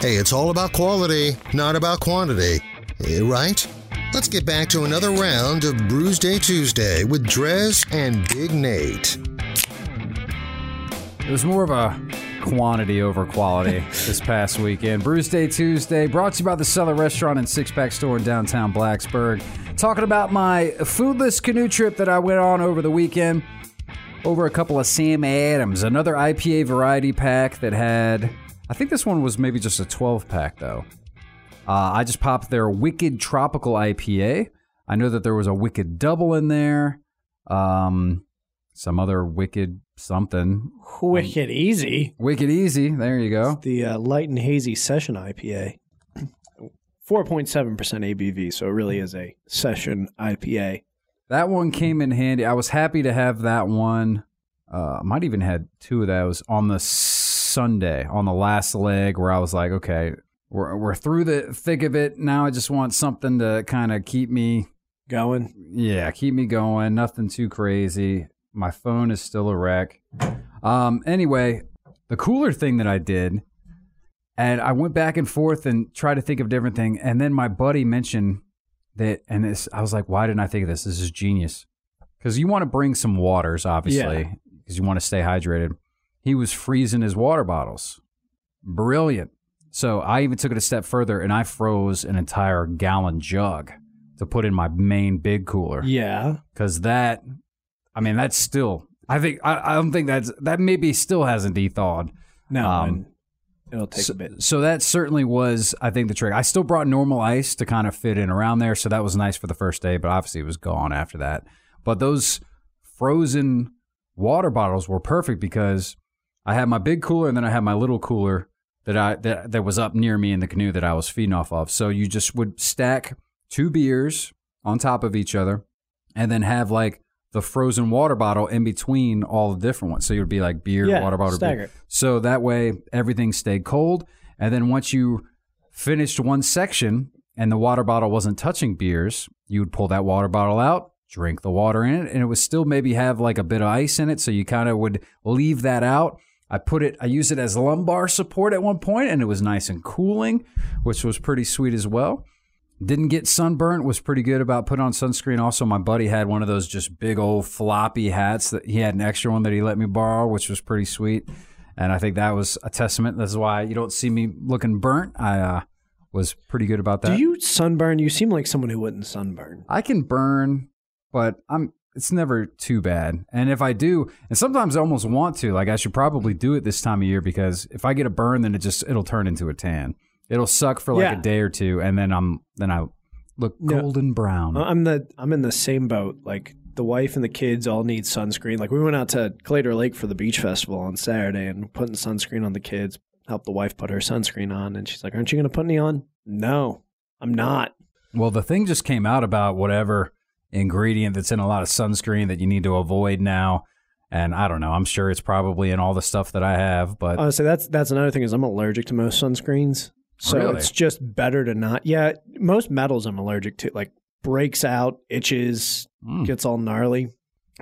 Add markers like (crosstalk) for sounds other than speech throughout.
Hey, it's all about quality, not about quantity. Eh, Right? Let's get back to another round of Brewsday Tuesday with DreZ and Big Nate. It was more of a quantity over quality (laughs) this past weekend. Brewsday Tuesday, brought to you by the Cellar Restaurant and Six Pack Store in downtown Blacksburg. Talking about my foodless canoe trip that I went on over the weekend. Over a couple of Sam Adams, another IPA variety pack that had, I think this one was maybe just a 12 pack though. Uh, I just popped their Wicked Tropical IPA. I know that there was a Wicked Double in there. Um, some other Wicked something. Wicked easy. Wicked Easy. There you go. The uh, light and hazy session IPA. 4.7% ABV, so it really is a session IPA. That one came in handy. I was happy to have that one. Uh, I might even had two of those on the Sunday on the last leg where I was like, okay, we're we're through the thick of it. Now I just want something to kind of keep me, Going. yeah, keep me going. Nothing too crazy. My phone is still a wreck. Um, anyway, the cooler thing that I did, and I went back and forth and tried to think of different thing, and then my buddy mentioned that, and this, I was like, why didn't I think of this? This is genius. Because you want to bring some waters, obviously, because you want to stay hydrated. He was freezing his water bottles. Brilliant. So I even took it a step further, and I froze an entire gallon jug to put in my main big cooler Yeah. because that i mean that's still i think I, I don't think that's that maybe still hasn't thawed No, Um, and it'll take so, a bit. so that certainly was i think the trick i still brought normal ice to kind of fit in around there so that was nice for the first day but obviously it was gone after that. But those frozen water bottles were perfect because i had my big cooler and then i had my little cooler that i that, that was up near me in the canoe that i was feeding off of. So you just would stack two beers on top of each other and then have like the frozen water bottle in between all the different ones. So you would be like beer, Yeah, water bottle, beer. So that way everything stayed cold. And then once you finished one section and the water bottle wasn't touching beers, you would pull that water bottle out, drink the water in it, and it would still maybe have like a bit of ice in it. So you kind of would leave that out. I put it, I used it as lumbar support at one point, and it was nice and cooling, which was pretty sweet as well. Didn't get sunburnt, was pretty good about putting on sunscreen. Also, my buddy had one of those just big old floppy hats that he had an extra one that he let me borrow, which was pretty sweet. And I think that was a testament. That's why you don't see me looking burnt. I uh, was pretty good about that. Do you sunburn? You seem like someone who wouldn't sunburn. I can burn, but I'm it's never too bad. And if I do, and sometimes I almost want to, like I should probably do it this time of year because if I get a burn, then it just it'll turn into a tan. It'll suck for like Yeah. a day or two, and then I'm then I look No. golden brown. I'm the I'm in the same boat. Like the wife and the kids all need sunscreen. Like we went out to Claytor Lake for the beach festival on Saturday and putting sunscreen on the kids. Helped the wife put her sunscreen on, and she's like, "Aren't you going to put any on?" No, I'm not. Well, the thing just came out about whatever ingredient that's in a lot of sunscreen that you need to avoid now. And I don't know. I'm sure it's probably in all the stuff that I have, but Honestly, that's that's another thing is I'm allergic to most sunscreens, so Really? it's just better to not. Yeah, most metals I'm allergic to. Like breaks out, itches, Mm. gets all gnarly.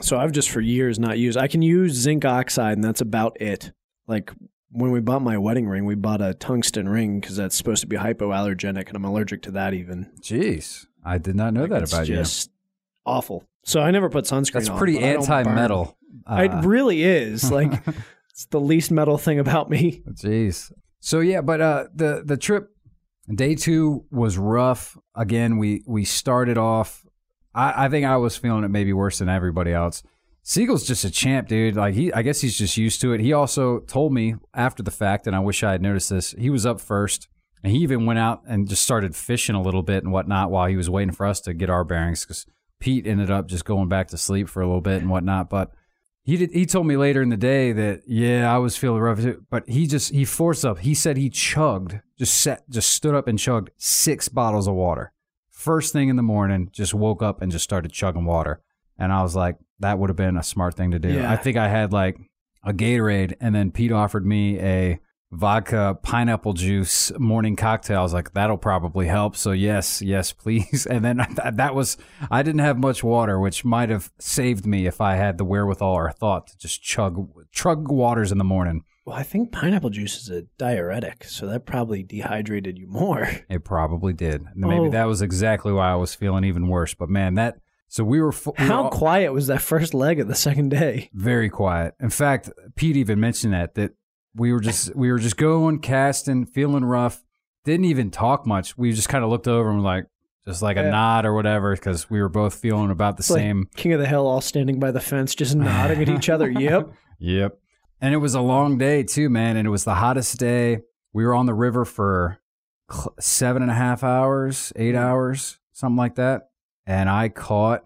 So I've just for years not used. I can use zinc oxide, and that's about it. Like when we bought my wedding ring, we bought a tungsten ring because that's supposed to be hypoallergenic, and I'm allergic to that. Even jeez, I did not know Like, that about you. just awful. So I never put sunscreen. That's on, pretty but I don't burn. anti-metal. it Uh, really is. (laughs) Like it's the least metal thing about me. Jeez. So yeah, but uh, the the trip day two was rough. Again, we we started off. I, I think I was feeling it maybe worse than everybody else. Siegel's just a champ, dude. Like he, I guess he's just used to it. He also told me after the fact, and I wish I had noticed this. He was up first, and he even went out and just started fishing a little bit and whatnot while he was waiting for us to get our bearings. Because Pete ended up just going back to sleep for a little bit and whatnot. But he did. He told me later in the day that yeah, I was feeling rough too. But he just he forced up. He said he chugged, just sat, just stood up and chugged six bottles of water. First thing in the morning, just woke up and just started chugging water. And I was like, that would have been a smart thing to do. Yeah. I think I had like a Gatorade, and then Pete offered me a vodka pineapple juice morning cocktails. Like that'll probably help. So yes, yes, please. (laughs) And then that was I didn't have much water, which might have saved me if I had the wherewithal or thought to just chug chug waters in the morning. Well, I think pineapple juice is a diuretic, so that probably dehydrated you more. (laughs) It probably did. Maybe Oh. that was exactly why I was feeling even worse. But man, that so we were, fu- we were How all- quiet was that first leg of the second day? very quiet. In fact, Pete even mentioned that that we were just we were just going casting, feeling rough. Didn't even talk much. We just kind of looked over and were like just like a nod or whatever because we were both feeling about the It's like same. King of the Hill, all standing by the fence, just nodding at each other. (laughs) Yep. Yep. And it was a long day too, man. And it was the hottest day. We were on the river for seven and a half hours, eight mm-hmm. hours, something like that. And I caught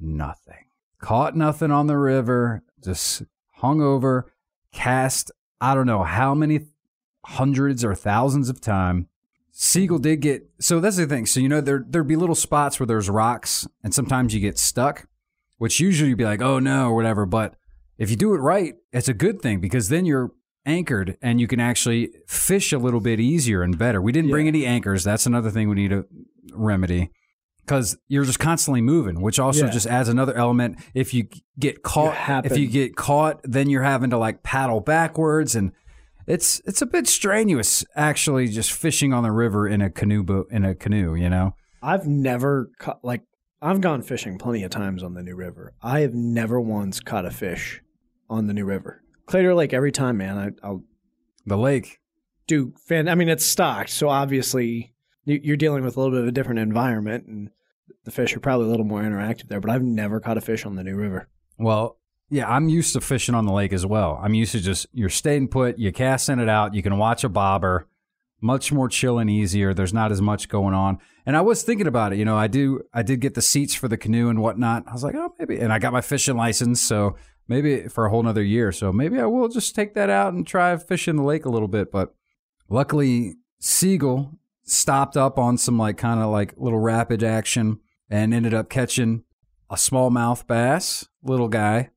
nothing. Caught nothing on the river. Just hung over, cast. I don't know how many hundreds or thousands of time. Siegel did get so that's the thing. So you know there there'd be little spots where there's rocks, and sometimes you get stuck, which usually you'd be like, oh no, or whatever. But if you do it right, it's a good thing because then you're anchored and you can actually fish a little bit easier and better. We didn't bring any anchors. That's another thing we need to remedy because you're just constantly moving, which also Yeah. just adds another element. If you get caught, if you get caught, then you're having to like paddle backwards and. It's it's a bit strenuous actually just fishing on the river in a canoe boat in a canoe, you know. I've never caught, like, I've gone fishing plenty of times on the New River. I have never once caught a fish on the New River. Claytor Lake, every time, man, I, I'll The lake. do fan. I mean, it's stocked, so obviously you're dealing with a little bit of a different environment, and the fish are probably a little more interactive there. But I've never caught a fish on the New River. Well, yeah, I'm used to fishing on the lake as well. I'm used to just you're staying put, you casting it out, you can watch a bobber, much more chill and easier. There's not as much going on. And I was thinking about it, you know, I do I did get the seats for the canoe and whatnot. I was like, oh maybe and I got my fishing license, so maybe for a whole nother year. So maybe I will just take that out and try fishing the lake a little bit. But luckily Siegel stopped up on some like kind of like little rapid action and ended up catching a smallmouth bass, little guy.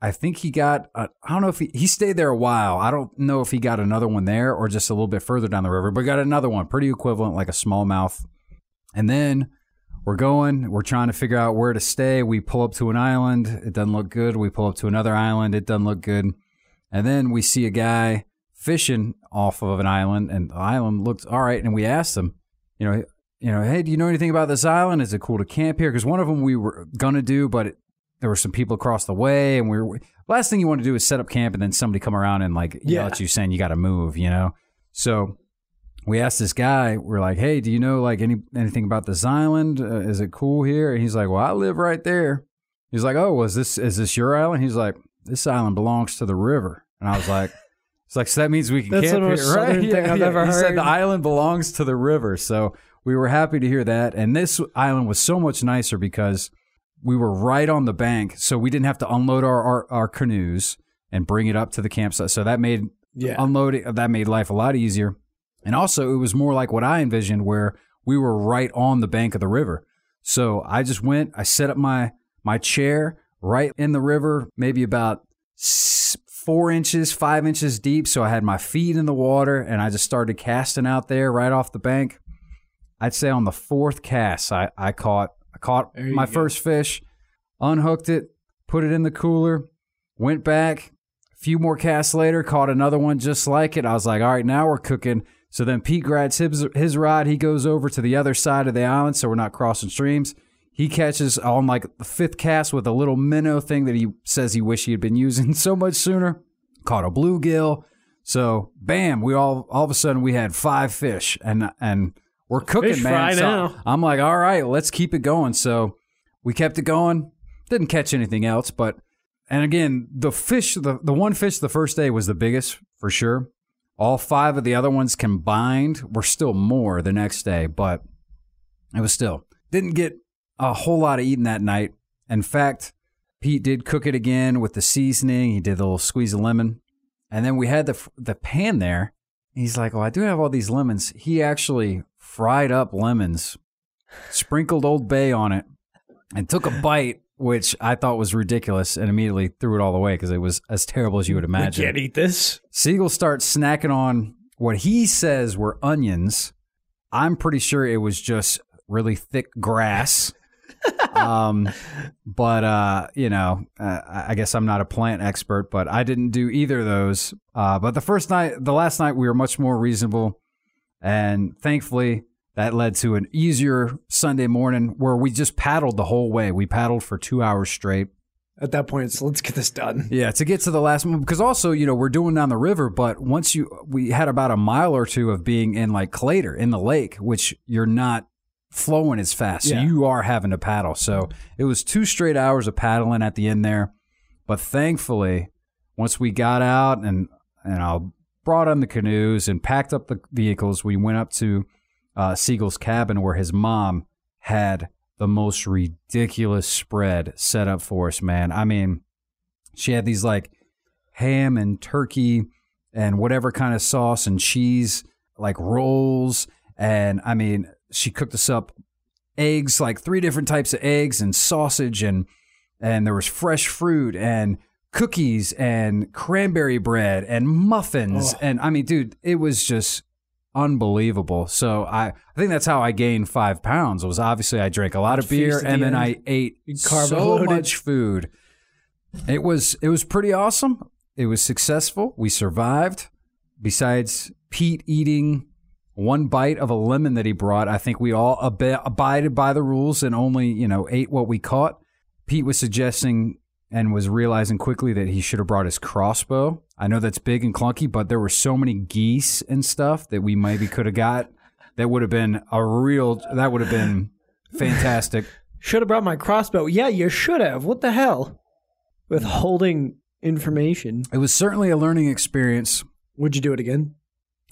I think he got, I don't know if he, he stayed there a while. I don't know if he got another one there or just a little bit further down the river, but got another one, pretty equivalent, like a smallmouth. And then we're going, we're trying to figure out where to stay. We pull up to an island. It doesn't look good. We pull up to another island. It doesn't look good. And then we see a guy fishing off of an island, and the island looked all right. And we asked them, you know, you know, hey, do you know anything about this island? Is it cool to camp here? Because one of them we were gonna do, but it, there were some people across the way, and we were last thing you want to do is set up camp, and then somebody come around and like yell Yeah. at you saying you got to move, you know. So we asked this guy, we're like, hey, do you know like any anything about this island? Uh, is it cool here? And he's like, well, I live right there. He's like, oh, was this is this your island? He's like, this island belongs to the river, and I was like. It's like so that means we can That's camp the here, (laughs) right? southern thing I've ever he said heard. the island belongs to the river, so we were happy to hear that. And this island was so much nicer because we were right on the bank, so we didn't have to unload our, our, our canoes and bring it up to the campsite. So that made Yeah. unloading that made life a lot easier. And also, it was more like what I envisioned, where we were right on the bank of the river. So I just went, I set up my my chair right in the river, maybe about four inches, five inches deep. So I had my feet in the water, and I just started casting out there right off the bank. I'd say on the fourth cast, I, I caught I caught my go. first fish, unhooked it, put it in the cooler, went back. A few more casts later, caught another one just like it. I was like, all right, now we're cooking. So then Pete grabs his, his rod. He goes over to the other side of the island, so we're not crossing streams. He catches oh, on like the fifth cast with a little minnow thing that he says he wish he had been (laughs) using so much sooner. Caught a bluegill. So bam, we all all of a sudden we had five fish and and we're cooking, Fish man. So. I'm like, all right, let's keep it going. So we kept it going. Didn't catch anything else, but and again, the fish, the, the one fish the first day was the biggest for sure. All five of the other ones combined were still more the next day, but it was still didn't get a whole lot of eating that night. In fact, Pete did cook it again with the seasoning. He did a little squeeze of lemon, and then we had the the pan there. He's like, "Well, I do have all these lemons." He actually fried up lemons, sprinkled Old Bay on it, and took a bite. which I thought was ridiculous, and immediately threw it all away because it was as terrible as you would imagine. can't eat this. Siegel starts snacking on what he says were onions. I'm pretty sure it was just really thick grass. Um, but uh, you know, uh, I guess I'm not a plant expert, but I didn't do either of those. Uh, but the first night, the last night, we were much more reasonable, and thankfully, that led to an easier Sunday morning where we just paddled the whole way. We paddled for two hours straight. At that point, it's let's get this done. Yeah, to get to the last one because also you know we're doing down the river, but once you we had about a mile or two of being in like Claytor in the lake, which you're not flowing as fast, so Yeah. you are having to paddle. So it was two straight hours of paddling at the end there, but thankfully once we got out and and I brought on the canoes and packed up the vehicles, we went up to uh, Siegel's cabin where his mom had the most ridiculous spread set up for us, man. I mean, she had these like ham and turkey and whatever kind of sauce and cheese, like rolls. And I mean, she cooked us up eggs, like three different types of eggs and sausage and and there was fresh fruit and cookies and cranberry bread and muffins. Oh. And I mean, dude, it was just unbelievable. So I, I think that's how I gained five pounds. It Was obviously I drank a lot of beer and the then end. I ate so much food. It was it was pretty awesome. It was successful. We survived. Besides Pete eating one bite of a lemon that he brought, I think we all ab- abided by the rules and only you know ate what we caught. Pete was suggesting and was realizing quickly that he should have brought his crossbow. I know that's big and clunky, but there were so many geese and stuff that we maybe could have got. That would have been a real. That would have been fantastic. (laughs) Should have brought my crossbow. Yeah, you should have. What the hell? Withholding information. It was certainly a learning experience. Would you do it again?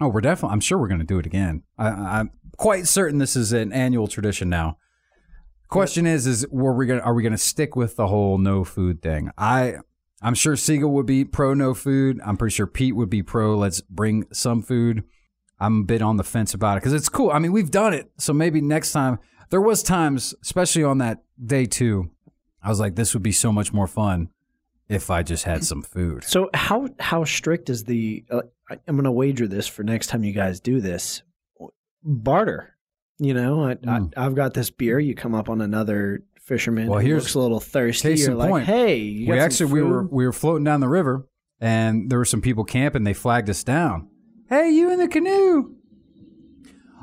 Oh, we're definitely. I'm sure we're going to do it again. I, I'm quite certain this is an annual tradition now. Question is, is were we going? Are we going to stick with the whole no food thing? I, I'm sure Siegel would be pro no food. I'm pretty sure Pete would be pro. Let's bring some food. I'm a bit on the fence about it because it's cool. I mean, we've done it, so maybe next time. There was times, especially on that day two, I was like, this would be so much more fun if I just had some food. So how how strict is the? Uh, I- I'm going to wager this for next time you guys do this. Barter. You know, I, Mm. I, I've got this beer. You come up on another fisherman. Well, here's- looks a little thirsty. case You're in like, point. hey, we some actually we were we were floating down the river and there were some people camping they flagged us down hey you in the canoe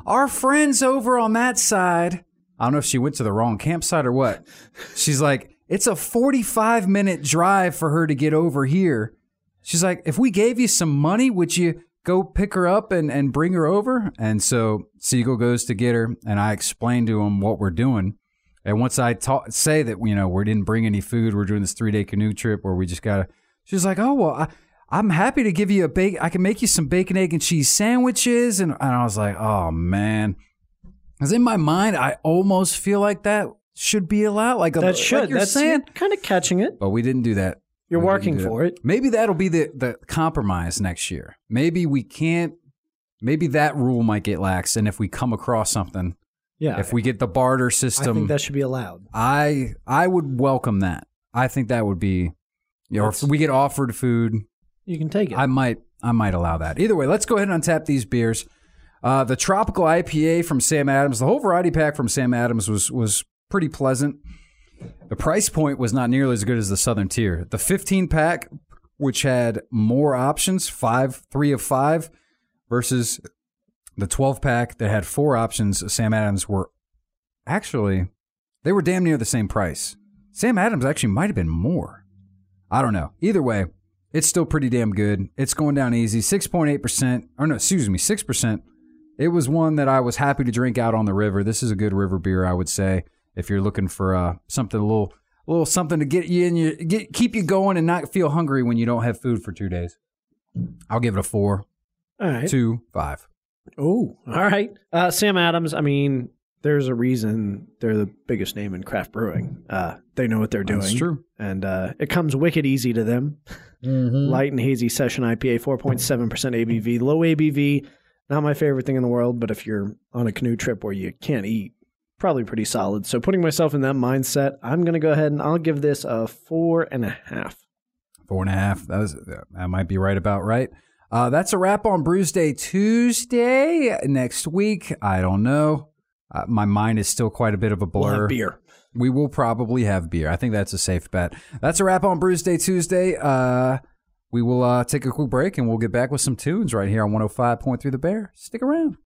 our friends over on that side i don't know if she went to the wrong campsite or what (laughs) she's like it's a 45 minute drive for her to get over here she's like if we gave you some money would you go pick her up and, and bring her over and so siegel goes to get her and i explain to him what we're doing and once I ta- say that you know we didn't bring any food, we're doing this three day canoe trip where we just gotta. She's like, oh well, I, I'm happy to give you a bake. I can make you some bacon, egg, and cheese sandwiches. And, and I was like, oh man, because in my mind, I almost feel like that should be allowed. Like a, that should. like you're That's saying, kind of catching it. but we didn't do that. You're didn't working for it. Maybe that'll be the the compromise next year. Maybe we can't. Maybe that rule might get lax, and if we come across something, Yeah. if we get the barter system, I think that should be allowed. I I would welcome that. I think that would be, you know, if we get offered food, You can take it. I might I might allow that. Either way, let's go ahead and untap these beers. Uh, the tropical IPA from Sam Adams, the whole variety pack from Sam Adams was was pretty pleasant. The price point was not nearly as good as the Southern Tier. The 15 pack, which had more options, five, three of five, versus the 12 pack that had four options. Sam Adams were actually they were damn near the same price. Sam Adams actually might have been more. I don't know. Either way, it's still pretty damn good. It's going down easy. 6.8%, or no, excuse me, 6%. It was one that I was happy to drink out on the river. This is a good river beer, I would say, if you're looking for uh, something a little, a little something to get you in your, get, keep you going and not feel hungry when you don't have food for two days. I'll give it a four, All right. two, five. Oh, all right. Uh, Sam Adams. I mean, there's a reason they're the biggest name in craft brewing. Uh, they know what they're doing. That's true. and uh, it comes wicked easy to them. Light and hazy session IPA, four point seven percent ABV, low ABV. Not my favorite thing in the world, but if you're on a canoe trip where you can't eat, probably pretty solid. So putting myself in that mindset, I'm going to go ahead and I'll give this a four and a half. Four and a half. That was that might be right about right. Uh, that's a wrap on Brewsday Tuesday. Next week, I don't know. Uh, my mind is still quite a bit of a We'll blur. have beer. We will probably have beer. I think that's a safe bet. That's a wrap on Brewsday Tuesday. Uh, we will uh, take a quick break and we'll get back with some tunes right here on 105.3 The Bear. Stick around.